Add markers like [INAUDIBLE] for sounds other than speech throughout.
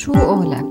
شو قولك؟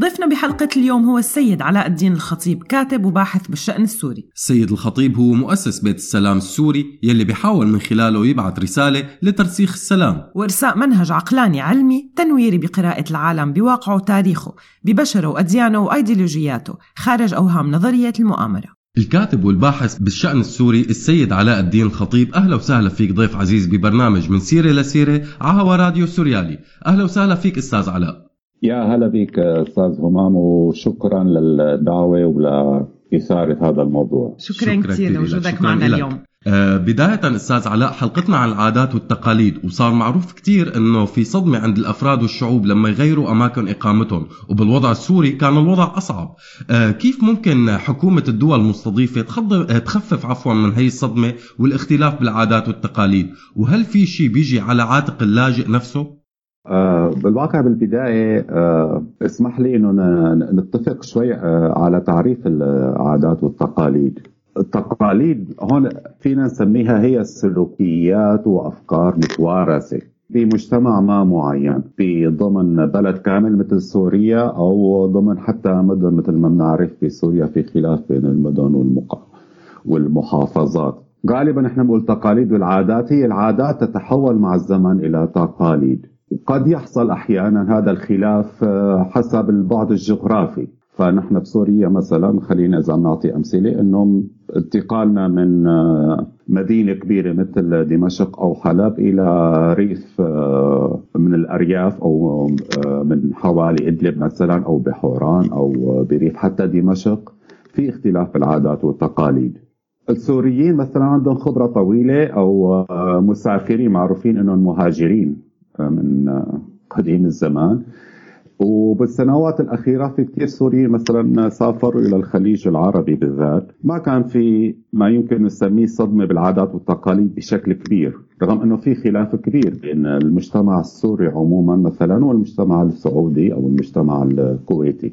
ضيفنا بحلقة اليوم هو السيد علاء الدين الخطيب كاتب وباحث بالشأن السوري. السيد الخطيب هو مؤسس بيت السلام السوري يلي بيحاول من خلاله يبعث رسالة لترسيخ السلام. وإرساء منهج عقلاني علمي تنويري بقراءة العالم بواقعه وتاريخه ببشره وأديانه وأيديولوجياته خارج أوهام نظرية المؤامرة. الكاتب والباحث بالشأن السوري السيد علاء الدين الخطيب أهلا وسهلا فيك ضيف عزيز ببرنامج من سيرة لسيرة عهوى راديو سوريالي. أهلا وسهلا فيك أستاذ علاء. يا هلا بك أستاذ همام وشكرا للدعوة ولإثارة هذا الموضوع. شكرا, شكرا كثير لوجودك معنا اليوم. بداية أستاذ علاء حلقتنا عن العادات والتقاليد وصار معروف كتير أنه في صدمة عند الأفراد والشعوب لما يغيروا أماكن إقامتهم وبالوضع السوري كان الوضع أصعب. آه كيف ممكن حكومة الدول المستضيفة تخفف عفوا من هي الصدمة والاختلاف بالعادات والتقاليد؟ وهل في شيء بيجي على عاتق اللاجئ نفسه؟ آه، بالواقع بالبداية آه، اسمح لي أنه نتفق شوي آه، على تعريف العادات والتقاليد. التقاليد هون فينا نسميها هي سلوكيات وأفكار متوارثة في مجتمع ما معين في ضمن بلد كامل مثل سوريا أو ضمن حتى مدن مثل ما بنعرف في سوريا في خلاف بين المدن والمقا والمحافظات. غالبا نحن بنقول تقاليد والعادات هي العادات تتحول مع الزمن إلى تقاليد. قد يحصل أحيانا هذا الخلاف آه، حسب البعد الجغرافي. فنحن بسوريا مثلا خلينا إذا نعطي أمثلة انه انتقالنا من آه، مدينة كبيرة مثل دمشق أو حلب إلى ريف آه، من الأرياف أو من حوالي إدلب مثلا أو بحوران أو بريف حتى دمشق. في اختلاف في العادات والتقاليد. السوريين مثلا عندهم خبرة طويلة أو مسافرين معروفين إنهم مهاجرين من قديم الزمان. وبالسنوات الأخيرة في كثير سوريين مثلا سافروا إلى الخليج العربي بالذات. ما كان في ما يمكن نسميه صدمة بالعادات والتقاليد بشكل كبير رغم أنه في خلاف كبير بين المجتمع السوري عموما مثلا والمجتمع السعودي أو المجتمع الكويتي.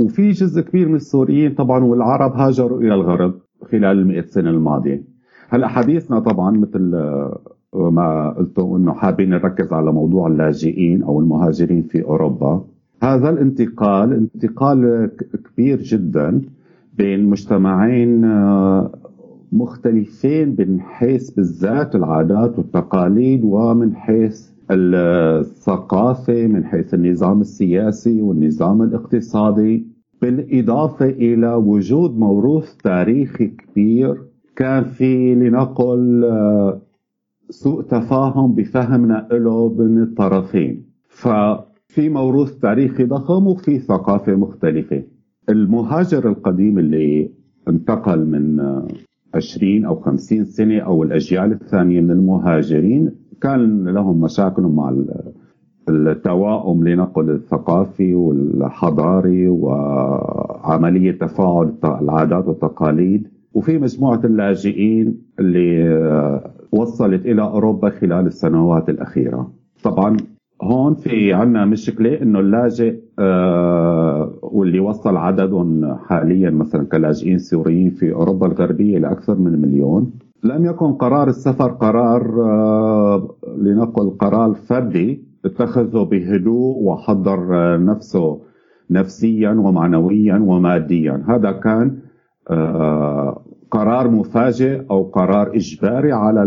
وفي جزء كبير من السوريين طبعا والعرب هاجروا إلى الغرب خلال المئة سنة الماضية. هلأ حديثنا طبعا مثل ما قلته إنه حابين نركز على موضوع اللاجئين أو المهاجرين في أوروبا. هذا الانتقال انتقال كبير جدا بين مجتمعين آه، مختلفين من حيث بالذات العادات والتقاليد ومن حيث الثقافة من حيث النظام السياسي والنظام الاقتصادي. بالإضافة إلى وجود موروث تاريخي كبير كان في لنقل آه، سوء تفاهم بفهمنا له من الطرفين ففي موروث تاريخي ضخم وفي ثقافة مختلفة. المهاجر القديم اللي انتقل من 20 أو 50 سنة أو الأجيال الثانية من المهاجرين كان لهم مشاكل مع التوائم لنقل الثقافي والحضاري وعملية تفاعل العادات والتقاليد. وفي مجموعة اللاجئين اللي وصلت إلى أوروبا خلال السنوات الأخيرة. طبعا هون في عنا مشكلة إنه اللاجئ آه واللي وصل عددهم حاليا مثلا كلاجئين سوريين في أوروبا الغربية لأكثر من مليون. لم يكن قرار السفر قرار آه لنقل قرار فردي اتخذه بهدوء وحضر آه نفسه نفسيا ومعنويا وماديا. هذا كان آه قرار مفاجئ أو قرار إجباري على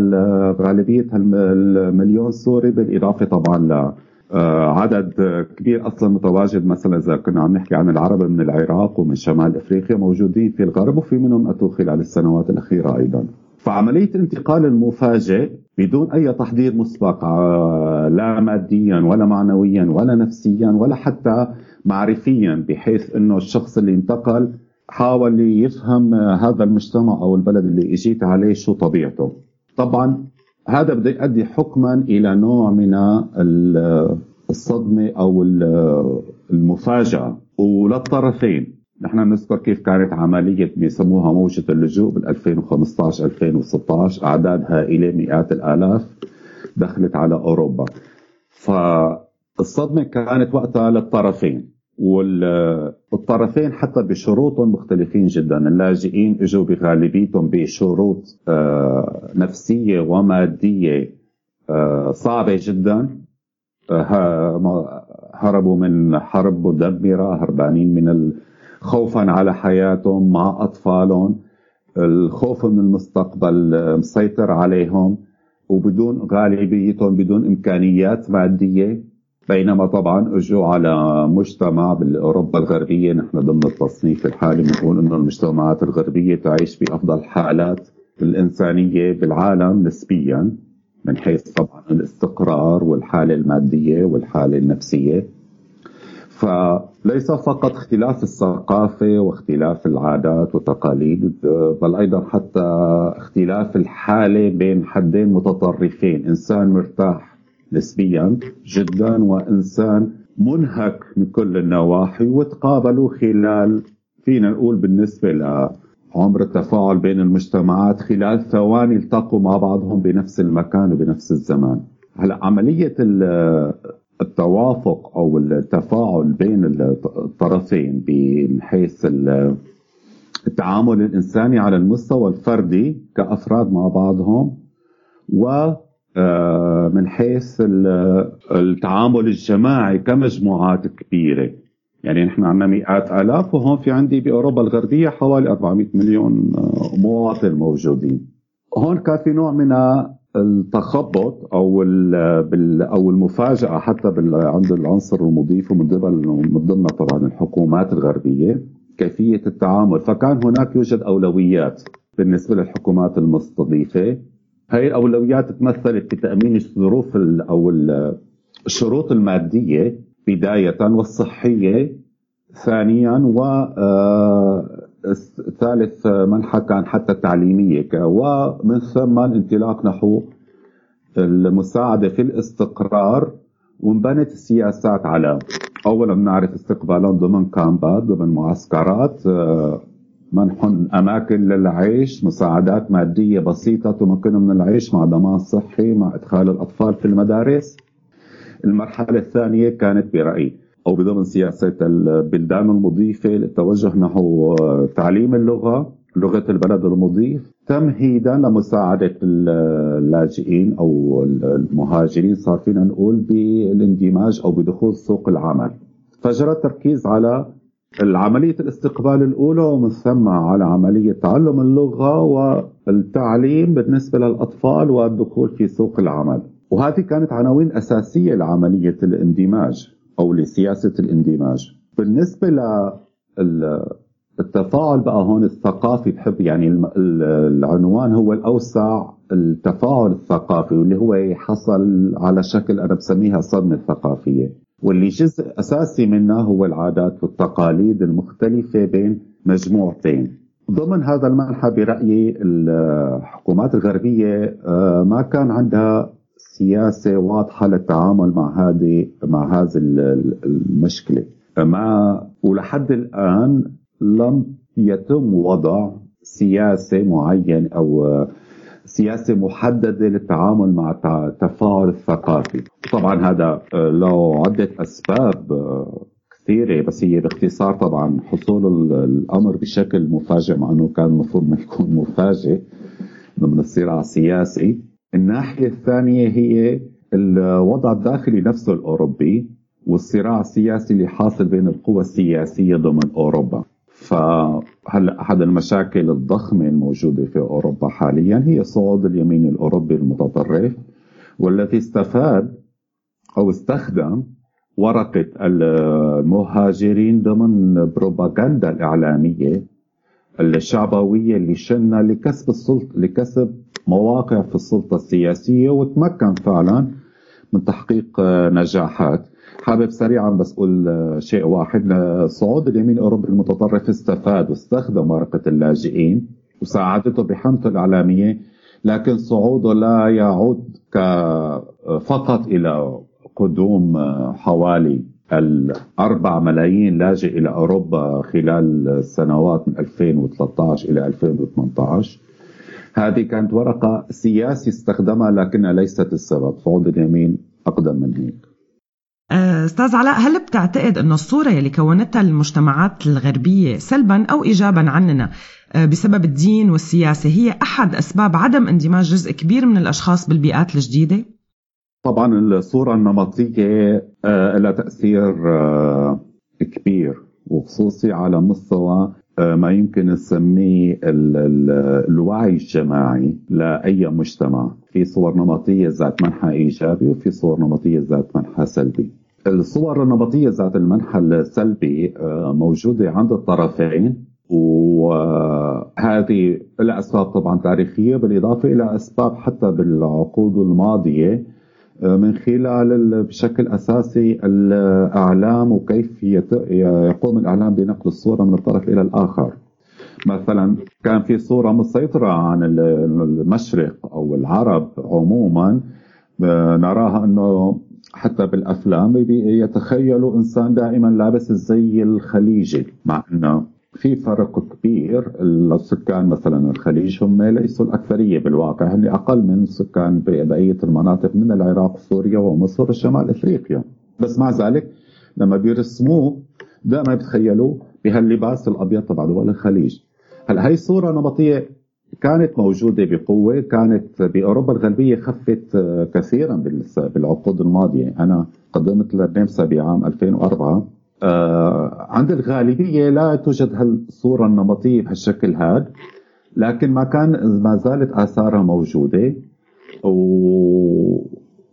غالبية المليون سوري بالإضافة طبعا ل آه، عدد كبير أصلا متواجد مثلا إذا كنا عم نحكي عن العرب من العراق ومن شمال إفريقيا موجودين في الغرب وفي منهم اتوا خلال السنوات الأخيرة أيضا. فعملية انتقال المفاجئ بدون أي تحضير مسبق آه، لا ماديا ولا معنويا ولا نفسيا ولا حتى معرفيا بحيث إنه الشخص اللي انتقل حاول يفهم هذا المجتمع أو البلد اللي إجيت عليه شو طبيعته. طبعا هذا بده يؤدي حكما إلى نوع من الصدمة أو المفاجأة. وللطرفين نحن نذكر كيف كانت عملية بيسموها موجة اللجوء بال 2015 2016 أعداد هائلة مئات الآلاف دخلت على أوروبا. فالصدمة كانت وقتها للطرفين. والطرفين حتى بشروط مختلفين جدا. اللاجئين إجوا بغالبيتهم بشروط آه، نفسية ومادية آه، صعبة جدا. آه، هربوا من حرب مدمرة هربانين من خوفا على حياتهم مع أطفالهم. الخوف من المستقبل مسيطر عليهم وبدون غالبيتهم بدون إمكانيات مادية. بينما طبعا اجوا على مجتمع باوروبا الغربية. نحن ضمن التصنيف الحالي بنقول إنه المجتمعات الغربية تعيش بافضل حالات الانسانيه بالعالم نسبيا من حيث طبعا الاستقرار والحالة المادية والحالة النفسية. فليس فقط اختلاف الثقافة واختلاف العادات والتقاليد بل أيضا حتى اختلاف الحالة بين حدين متطرفين. إنسان مرتاح نسبيا جدا وإنسان منهك من كل النواحي وتقابلوا خلال فينا نقول بالنسبة لعمر التفاعل بين المجتمعات خلال ثواني التقوا مع بعضهم بنفس المكان وبنفس الزمان. هلأ عملية التوافق أو التفاعل بين الطرفين من حيث التعامل الإنساني على المستوى الفردي كأفراد مع بعضهم و من حيث التعامل الجماعي كمجموعات كبيرة. يعني نحن عندنا مئات آلاف وهون في عندي بأوروبا الغربية حوالي 400 مليون آه، مواطن موجودين. هون كان في نوع من التخبط أو أو المفاجأة حتى عند العنصر المضيف ومن قبل من ضمن طبعا الحكومات الغربية كيفية التعامل. فكان هناك يوجد أولويات بالنسبة للحكومات المستضيفة. هاي الأولويات تمثلت في تأمين الظروف أو الشروط المادية بداية والصحية ثانيا و آه، ثالث منحى كان حتى التعليميه ومن ثم الانطلاق نحو المساعدة في الاستقرار وانبنت السياسات على اولا بنعرف استقبالهم ضمن كامبات ضمن معسكرات آه، منح أماكن للعيش مساعدات مادية بسيطة تمكنهم من العيش مع ضمان صحي مع إدخال الأطفال في المدارس. المرحلة الثانية كانت برأيي أو بضمن سياسة البلدان المضيفة للتوجه نحو تعليم اللغة لغة البلد المضيف تمهيدا لمساعدة اللاجئين أو المهاجرين. صار فينا نقول بالاندماج أو بدخول سوق العمل. فجرى التركيز على عملية الاستقبال الأولى ومن ثم على عملية تعلم اللغة والتعليم بالنسبة للأطفال والدخول في سوق العمل. وهذه كانت عناوين أساسية لعملية الاندماج أو لسياسة الاندماج. بالنسبة للتفاعل بقى هون الثقافي بحب يعني العنوان هو الأوسع التفاعل الثقافي واللي هو حصل على شكل أنا بسميها صدمة ثقافية. واللي جزء أساسي منها هو العادات والتقاليد المختلفة بين مجموعتين. ضمن هذا المنحى برأيي الحكومات الغربية آه، ما كان عندها سياسة واضحة للتعامل مع هذه مع هذه المشكلة. ما ولحد الآن لم يتم وضع سياسة معينة أو سياسة محددة للتعامل مع التفاعل الثقافي. طبعا هذا آه، له عدة أسباب آه، كثيرة بس هي باختصار طبعا حصول الأمر بشكل مفاجئ مع أنه كان المفروض ما يكون مفاجئ ضمن الصراع السياسي. الناحية الثانية هي الوضع الداخلي نفسه الأوروبي والصراع السياسي اللي حاصل بين القوى السياسية ضمن أوروبا. فهلا أحد المشاكل الضخمة الموجودة في أوروبا حاليا هي صعود اليمين الأوروبي المتطرف والذي استفاد أو استخدم ورقة المهاجرين ضمن بروباغندا الإعلامية الشعبوية اللي شنها لكسب السلطه لكسب مواقع في السلطة السياسية وتمكن فعلا من تحقيق نجاحات. حابب سريعا بس أقول آه، شيء واحد. صعود اليمين الأوروبي المتطرف استفاد واستخدم ورقة اللاجئين وساعدته بحملته الإعلامية لكن صعوده لا يعود فقط إلى قدوم آه، حوالي الأربع ملايين لاجئ إلى أوروبا خلال السنوات من 2013 إلى 2018 هذه كانت ورقة سياسي استخدمها لكنها ليست السبب. صعود اليمين أقدم من هيك. آه، أستاذ علاء هل بتعتقد إنه الصورة يلي كونتها المجتمعات الغربية سلبا أو ايجابا عننا آه، بسبب الدين والسياسة هي أحد أسباب عدم اندماج جزء كبير من الأشخاص بالبيئات الجديدة؟ طبعا الصورة النمطية آه، لها تأثير كبير وخصوصي على مستوى ما يمكن نسميه الوعي الجماعي لأي مجتمع. في صور نمطية ذات منحى إيجابي وفي صور نمطية ذات منحى سلبي. الصور النمطية ذات المنحى السلبي آه، موجودة عند الطرفين وهذه لها اسباب طبعا تاريخية بالإضافة إلى أسباب حتى بالعقود الماضية. آه، من خلال بشكل أساسي الإعلام وكيف يقوم الإعلام بنقل الصورة من الطرف إلى الآخر. مثلا كان في صورة مسيطرة عن المشرق أو العرب عموما آه، نراها إنه حتى بالأفلام يتخيلوا إنسان دائما لابس الزي الخليجي مع إنه في فرق كبير. السكان مثلا الخليج هم ليسوا الأكثرية بالواقع. هن أقل من سكان بقية المناطق من العراق سوريا ومصر وشمال إفريقيا؟ بس مع ذلك لما بيرسموه دائما بتخيلوا بهاللباس الأبيض تبع دول الخليج. هلا هي صورة نمطية كانت موجودة بقوة؟ كانت بأوروبا الغربية خفت كثيرا بالعقود الماضية. أنا قدمت للنمسا بعام 2004 آه عند الغالبية لا توجد هالصورة النمطية بهالشكل هذا لكن ما كان ما زالت آثارها موجودة. و...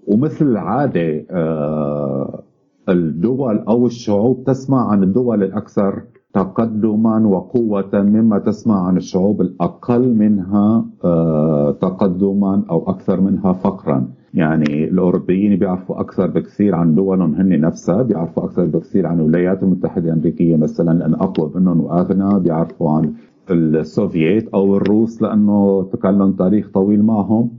ومثل العادة آه الدول أو الشعوب تسمع عن الدول الأكثر تقدما وقوة مما تسمع عن الشعوب الأقل منها آه تقدما أو أكثر منها فقرا. يعني الأوروبيين بيعرفوا أكثر بكثير عن دولهم هن نفسها بيعرفوا أكثر بكثير عن الولايات المتحدة الأمريكية مثلا لأن أقوى منهم وأغنى بيعرفوا عن السوفييت أو الروس لأنه تكلم تاريخ طويل معهم.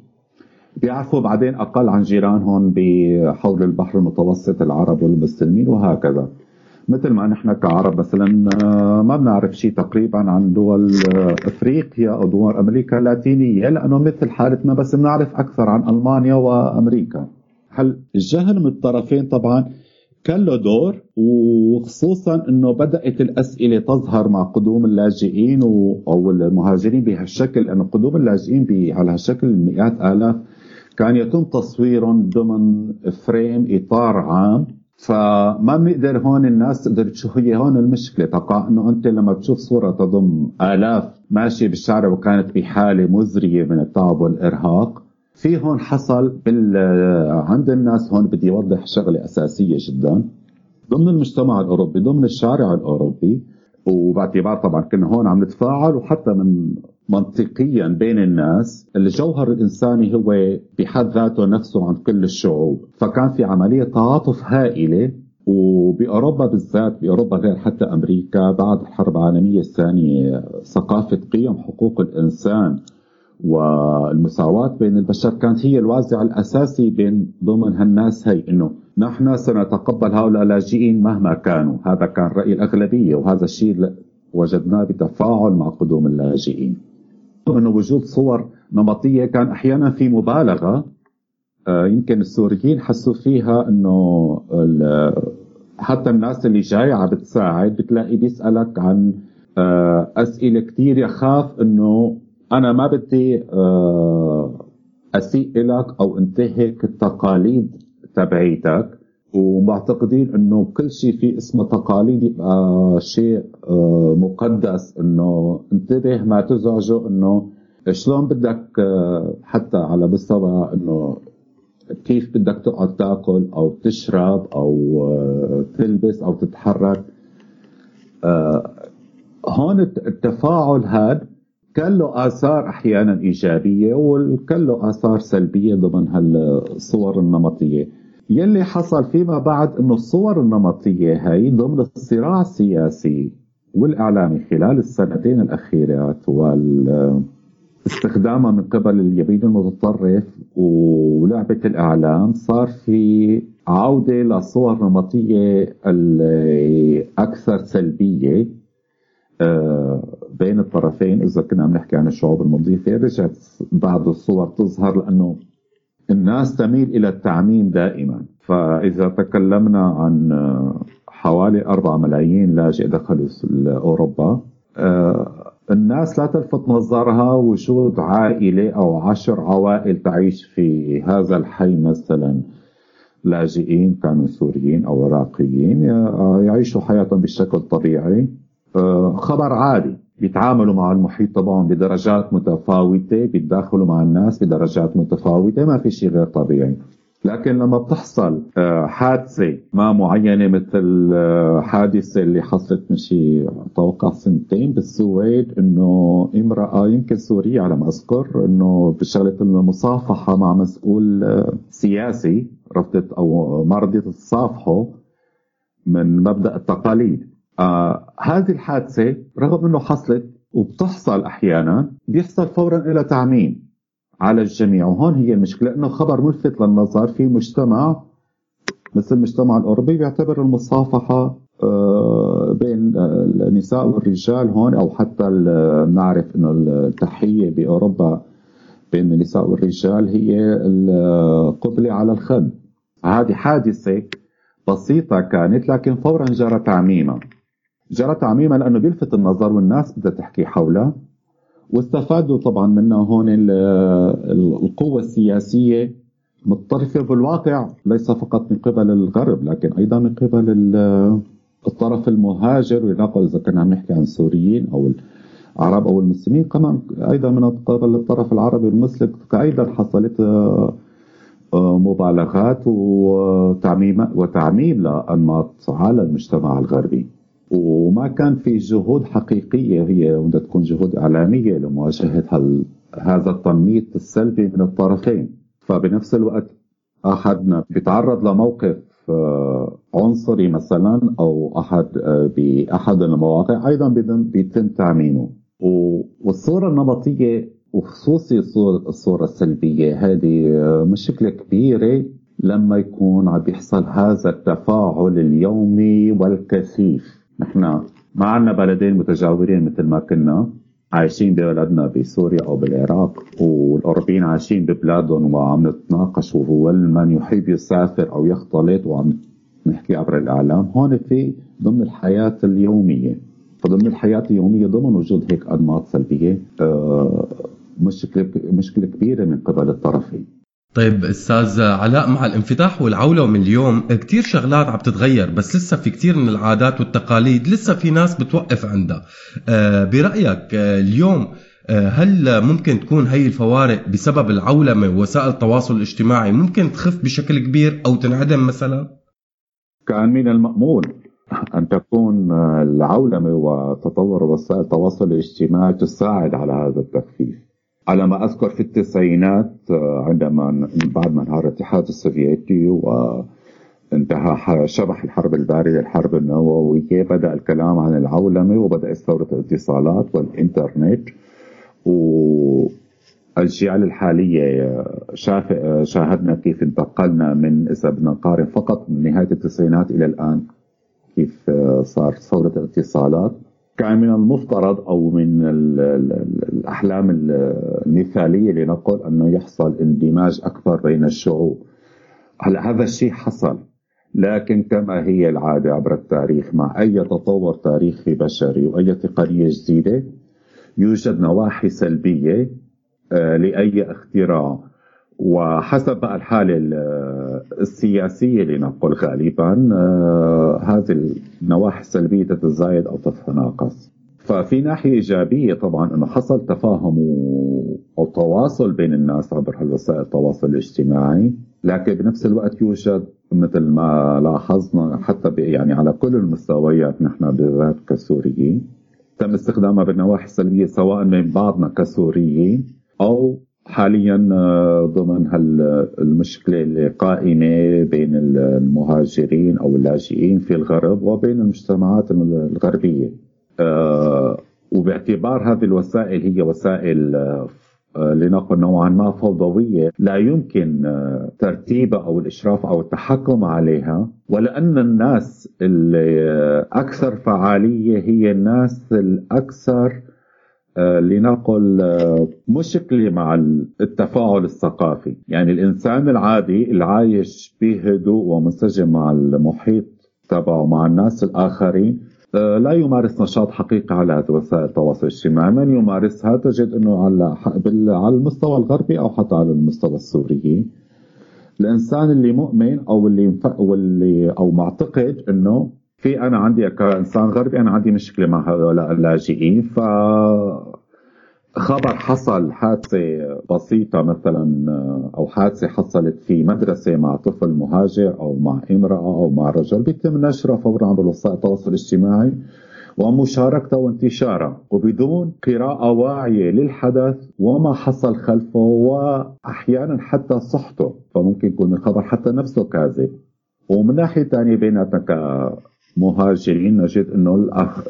بيعرفوا بعدين أقل عن جيرانهم بحول البحر المتوسط العرب والمسلمين وهكذا. مثل ما نحن كعرب مثلا آه، ما بنعرف شيء تقريبا عن دول آه، أفريقيا أو دول أمريكا اللاتينية. لأنه مثل حالتنا بس بنعرف أكثر عن ألمانيا وأمريكا. هل الجهل من الطرفين؟ طبعا كان له دور وخصوصا إنه بدأت الأسئلة تظهر مع قدوم اللاجئين أو المهاجرين بهالشكل. لأنه قدوم اللاجئين على هالشكل مئات آلاف كان يتم تصويرهم ضمن فريم إطار عام. فما بنقدر هون الناس تقدر تشوف هي هون المشكلة. تقع إنه أنت لما بتشوف صورة تضم آلاف ماشية بالشارع وكانت بحالة مزرية من التعب والإرهاق في هون حصل بال عند الناس هون بدي أوضح شغلة أساسية جدا. ضمن المجتمع الأوروبي ضمن الشارع الأوروبي وباعتبار طبعا كنا هون عم نتفاعل وحتى من منطقيا بين الناس. الجوهر الإنساني هو بحد ذاته نفسه عند كل الشعوب. فكان في عملية تعاطف هائلة وبأوروبا بالذات بأوروبا غير حتى أمريكا بعد الحرب العالمية الثانية ثقافة قيم حقوق الإنسان والمساواة بين البشر كانت هي الوازع الأساسي بين ضمن هالناس هي إنه نحن سنتقبل هؤلاء اللاجئين مهما كانوا. هذا كان رأي الأغلبية وهذا الشيء وجدناه بتفاعل مع قدوم اللاجئين. انه وجود صور نمطية كان أحيانا في مبالغة. آه، يمكن السوريين حسوا فيها أنه حتى الناس اللي جاية عم بتساعد بتلاقي بيسألك عن آه، أسئلة كثير يخاف أنه أنا ما بدي آه، أسيء لك أو انتهك التقاليد تبعيتك. ومعتقدين إنه كل شيء في اسمه تقاليد يبقى شيء آه، مقدس إنه انتبه ما تزعجه إنه شلون بدك آه، حتى على مستوى إنه كيف بدك تقعد تأكل أو تشرب أو آه، تلبس أو تتحرك. هون التفاعل هذا كان له آثار أحيانا إيجابية وكان له آثار سلبية ضمن هالصور النمطية. يلي حصل فيما بعد إنه الصور النمطية هي ضمن الصراع السياسي والإعلامي خلال السنتين الاخيرات واستخدامها من قبل اليمين المتطرف ولعبة الإعلام صار في عودة لصور نمطية الأكثر سلبية آه، بين الطرفين إذا كنا عم نحكي عن الشعوب المضيفة. رجعت بعض الصور تظهر لأنه الناس تميل إلى التعميم دائما. فإذا تكلمنا عن حوالي 4 ملايين لاجئ دخلوا أوروبا الناس لا تلفت نظرها وجود عائلة أو عشر عوائل تعيش في هذا الحي مثلا. لاجئين كانوا سوريين أو عراقيين يعيشوا حياتهم بشكل طبيعي. خبر عادي. بيتعاملوا مع المحيط تبعهم بدرجات متفاوتة بيتداخلوا مع الناس بدرجات متفاوتة ما في شيء غير طبيعي. لكن لما بتحصل آه، حادثة ما معينة مثل آه، حادثة اللي حصلت من شيء أتوقع سنتين بالسويد إنه امرأة يمكن سورية على ما أذكر إنه بشغلة المصافحة مع مسؤول آه، سياسي رفضت أو ما رضيت تصافحه من مبدأ التقاليد. آه هذه الحادثة رغم أنه حصلت وبتحصل أحيانا بيحصل فورا إلى تعميم على الجميع وهون هي المشكلة انه خبر ملفت للنظر في مجتمع مثل المجتمع الأوروبي بيعتبر المصافحة آه، بين النساء والرجال هون أو حتى نعرف إنه التحية بأوروبا بين النساء والرجال هي القبلة على الخد هذه حادثة بسيطة كانت لكن فورا جرى تعميمها جرى تعميمها لأنه بيلفت النظر والناس بدها تحكي حولها واستفادوا طبعا منها هون القوة السياسية متطرفة بالواقع ليس فقط من قبل الغرب لكن أيضا من قبل الطرف المهاجر إذا كنا عم نحكي عن السوريين أو العرب أو المسلمين كمان أيضا من قبل الطرف العربي المسلم أيضا حصلت آه، مبالغات وتعميم وتعميم لأنماط على المجتمع الغربي. وما كان في جهود حقيقية هي بدها تكون جهود إعلامية لمواجهة هذا التنميط السلبي من الطرفين. فبنفس الوقت أحدنا بيتعرض لموقف آه، عنصري مثلا أو أحد آه، بأحد المواقع أيضا بيتم تعميمه. والصورة النمطية وخصوصي الصورة السلبية هذه آه، مشكلة كبيرة لما يكون عم بيحصل هذا التفاعل اليومي والكثيف. نحن ما عندنا بلدين متجاورين مثل ما كنا عايشين ببلدنا بسوريا أو بالعراق والأوروبيين عايشين ببلادهم وعم نتناقش من يحب يسافر أو يختلط وعم نحكي عبر الإعلام هون في ضمن الحياة اليومية. فضمن الحياة اليومية ضمن وجود هيك أنماط سلبية آه، مشكله مشكلة كبيرة من قبل الطرفين. طيب أستاذ علاء مع الانفتاح والعولمه اليوم كثير شغلات عم تتغير بس لسه في كثير من العادات والتقاليد لسه في ناس بتوقف عندها آه، برأيك آه، اليوم آه، هل ممكن تكون هي الفوارق بسبب العولمه ووسائل التواصل الاجتماعي ممكن تخف بشكل كبير أو تنعدم مثلا؟ كان من المأمول أن تكون العولمة وتطور وسائل التواصل الاجتماعي تساعد على هذا التخفيف على ما أذكر في التسعينات آه، عندما بعد ما انهار الاتحاد السوفيتي وانتهى شبح الحرب الباردة الحرب النووية بدأ الكلام عن العولمة وبدأت ثورة الاتصالات والإنترنت والجيال الحالية آه، شاف آه، شاهدنا كيف انتقلنا من إذا بدنا نقارن فقط من نهاية التسعينات إلى الآن كيف صار ثورة الاتصالات. كان من المفترض أو من الأحلام المثالية لنقل أنه يحصل اندماج أكبر بين الشعوب. هلا هذا الشيء حصل لكن كما هي العادة عبر التاريخ مع أي تطور تاريخي بشري وأي تقنية جديدة يوجد نواحي سلبية آه، لأي اختراع وحسب بقى الحالة السياسية لنقل غالبا آه، هذه النواحي السلبية تتزايد أو تتناقص. ففي ناحية إيجابية طبعا أنه حصل تفاهم أو تواصل بين الناس عبر وسائل التواصل الاجتماعي لكن بنفس الوقت يوجد مثل ما لاحظنا حتى يعني على كل المستويات نحن بالذات كسوريين تم استخدامها بالنواحي السلبية سواء من بعضنا كسوريين أو حاليا آه، ضمن المشكلة القائمة بين المهاجرين أو اللاجئين في الغرب وبين المجتمعات الغربية. آه، وباعتبار هذه الوسائل هي وسائل آه، لنقل نوعا ما فوضوية لا يمكن ترتيبها أو الإشراف أو التحكم عليها ولأن الناس الأكثر فعالية هي الناس الأكثر لنقل آه، مشكلة مع التفاعل الثقافي. يعني الإنسان العادي اللي عايش بهدوء ومنسجم مع المحيط تبعه مع الناس الآخرين آه، لا يمارس نشاط حقيقي على وسائل التواصل الاجتماعي. من يمارسها؟ تجد أنه على على المستوى الغربي أو حتى على المستوى السوري. الإنسان اللي مؤمن أو اللي واللي أو معتقد أنه في أنا عندي كإنسان غربي أنا عندي مشكلة مع هؤلاء اللاجئين. ف خبر حصل حادثة بسيطة مثلا أو حادثة حصلت في مدرسة مع طفل مهاجر أو مع امرأة أو مع رجل بيتم نشرها فورا عبر وسائل التواصل الاجتماعي ومشاركته وانتشاره وبدون قراءة واعية للحدث وما حصل خلفه وأحيانا حتى صحته. فممكن يكون الخبر حتى نفسه كاذب. ومن ناحية ثانية بيناتنا مهاجرين. نجد إنه.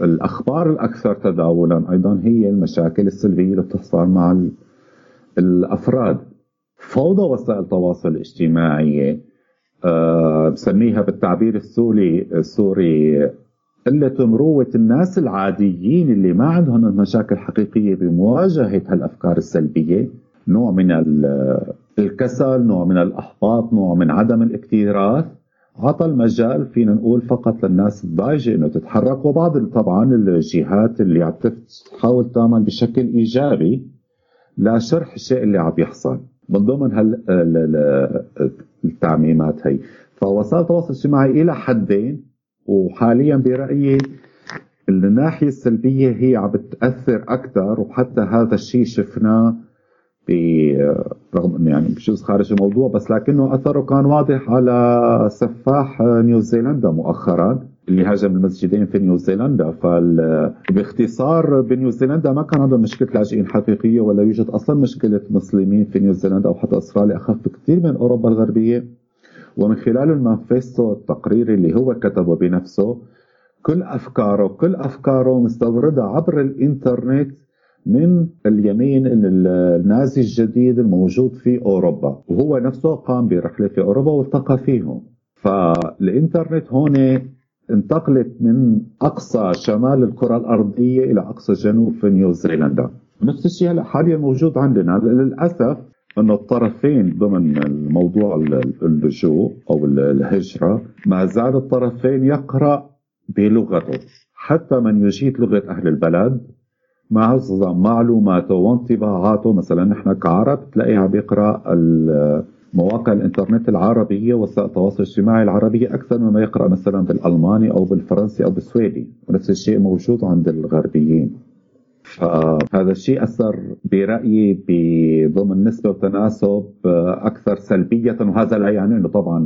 الأخبار الأكثر تداولا أيضا هي المشاكل السلبية اللي بتحصل مع الأفراد. فوضى وسائل التواصل الاجتماعي أه بسميها بالتعبير السوري السوري قلة مروة الناس العاديين اللي ما عندهم مشاكل حقيقية بمواجهة هالأفكار السلبية. نوع من الكسل نوع من الأحباط نوع من عدم الاكتراث. عطى المجال فينا نقول فقط للناس الضايجة إنه تتحرك. وبعض طبعا الجهات اللي عم تحاول تعمل بشكل إيجابي لشرح الشيء اللي عم يحصل. من ضمن هال التعميمات هي. فوسائل التواصل الاجتماعي إلى حدين وحاليا برأيي الناحية السلبية هي عم بتاثر أكثر وحتى هذا الشيء شفناه رغم إنه يعني بجوز خارج الموضوع بس لكنه أثره كان واضح على سفاح نيوزيلندا مؤخرا اللي هاجم المسجدين في نيوزيلندا. فباختصار بنيوزيلندا ما كان عندهم مشكلة لاجئين حقيقية ولا يوجد أصلا مشكلة مسلمين في نيوزيلندا أو حتى أستراليا. أخف بكثير من أوروبا الغربية. ومن خلال المانفيستو التقريري اللي هو كتبه بنفسه كل أفكاره كل أفكاره مستوردة عبر الإنترنت من اليمين النازي الجديد الموجود في أوروبا. وهو نفسه قام برحلة في أوروبا والتقى فيهم. فالإنترنت هون انتقلت من أقصى شمال الكرة الأرضية إلى أقصى جنوب في نيوزيلندا نفس الشيء هلأ حاليا موجود عندنا. للأسف انه الطرفين ضمن الموضوع اللجوء أو الهجرة ما زال الطرفين يقرأ بلغته. حتى من يجيد لغة أهل البلد مع معلوماته وانطباعاته؟ مثلا نحن كعرب تلاقيها بيقرأ مواقع الإنترنت العربية وسائل التواصل الاجتماعي العربيه أكثر مما يقرأ مثلا بالألماني أو بالفرنسي أو بالسويدي ونفس الشيء موجود عند الغربيين. فهذا الشيء أثر برأيي بضمن نسبه وتناسب أكثر سلبية وهذا لا يعني إنه طبعا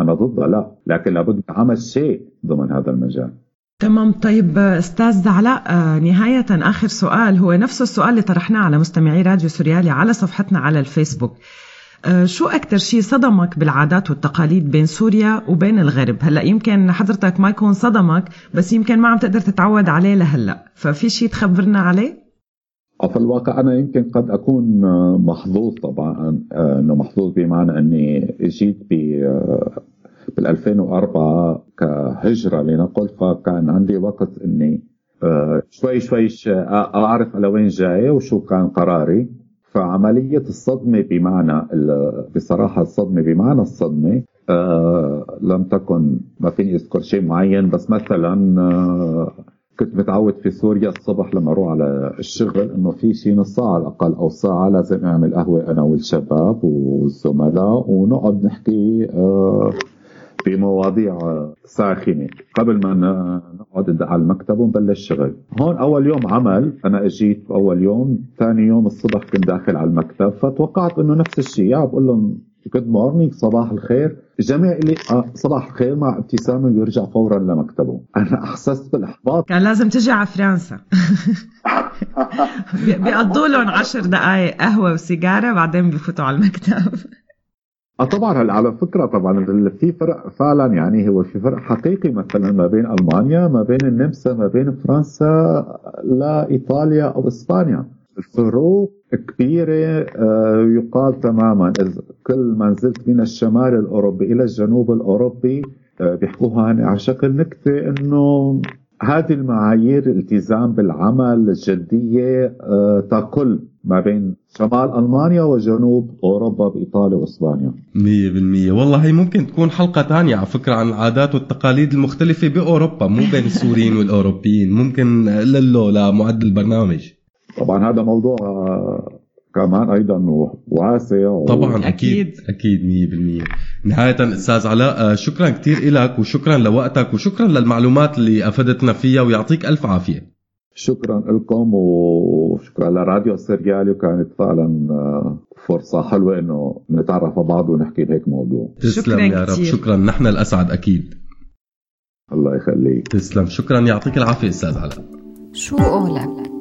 أنا ضده لا لكن لابد عمل شيء ضمن هذا المجال. تمام. طيب أستاذ علاء نهاية آخر سؤال. هو نفس السؤال اللي طرحناه على مستمعي راديو سوريالي على صفحتنا على الفيسبوك. آه، شو أكثر شيء صدمك بالعادات والتقاليد بين سوريا وبين الغرب؟ هلأ يمكن حضرتك ما يكون صدمك بس يمكن ما عم تقدر تتعود عليه لهلأ. ففي شيء تخبرنا عليه؟ في الواقع أنا يمكن قد أكون محظوظ طبعا آه، أنه محظوظ بمعنى أني جيت بال 2004 كهجرة لنقل فكان عندي وقت إني آه، شوي شوي أعرف على وين جاي وشو كان قراري. فعملية الصدمة بمعنى بصراحة الصدمة بمعنى الصدمة آه، لم تكن ما فيني أذكر شيء معين. بس مثلا آه، كنت متعود في سوريا الصبح لما أروح على الشغل إنه في شيء نص ساعة على الأقل أو ساعة لازم أعمل قهوة أنا والشباب والزملاء ونقعد نحكي بمواضيع ساخنة. قبل ما نقعد على المكتب ونبلش شغل. هون أول يوم عمل أنا أجيت أول يوم ثاني يوم الصبح كنت داخل على المكتب فتوقعت إنه نفس الشيء بقول لهم good morning صباح الخير. الجميع اللي آه صباح الخير مع ابتسامة ويرجع فورا لمكتبه. أنا [LAUGHS] أحسست بالإحباط. كان لازم تجي على فرنسا. [LAUGHS] بيقضوا لهم عشر دقائق قهوة وسيجارة بعدين بفوتوا على المكتب. طبعا هلا على فكرة طبعا في فرق فعلا يعني هو في فرق حقيقي مثلا ما بين ألمانيا ما بين النمسا ما بين فرنسا لا إيطاليا أو إسبانيا. الفروق كبيرة آه، يقال تماما. كل ما نزلت من الشمال الأوروبي إلى الجنوب الأوروبي آه، بيحكوها على شكل نكتة إنه هذه المعايير التزام بالعمل الجدية آه، تكل ما بين شمال ألمانيا وجنوب أوروبا بإيطاليا وإسبانيا. 100% والله هي ممكن تكون حلقة ثانية على فكرة عن العادات والتقاليد المختلفة بأوروبا مو بين السوريين والأوروبيين. ممكن للو لمعد البرنامج. طبعا هذا موضوع كمان أيضا واسع و... طبعا أكيد. أكيد. 100% نهاية أستاذ علاء آه، شكرا كثير لك وشكرا لوقتك وشكرا للمعلومات اللي أفدتنا فيها ويعطيك ألف عافية. شكرا لكم وشكرا لراديو السريالي وكانت فعلا آه، فرصة حلوة إنه نتعرف على بعض ونحكي بهيك موضوع. تسلم يا رب. شكرا. نحن الأسعد أكيد. الله يخليك. تسلم. شكرا. يعطيك العافية أستاذ علاء شو قولك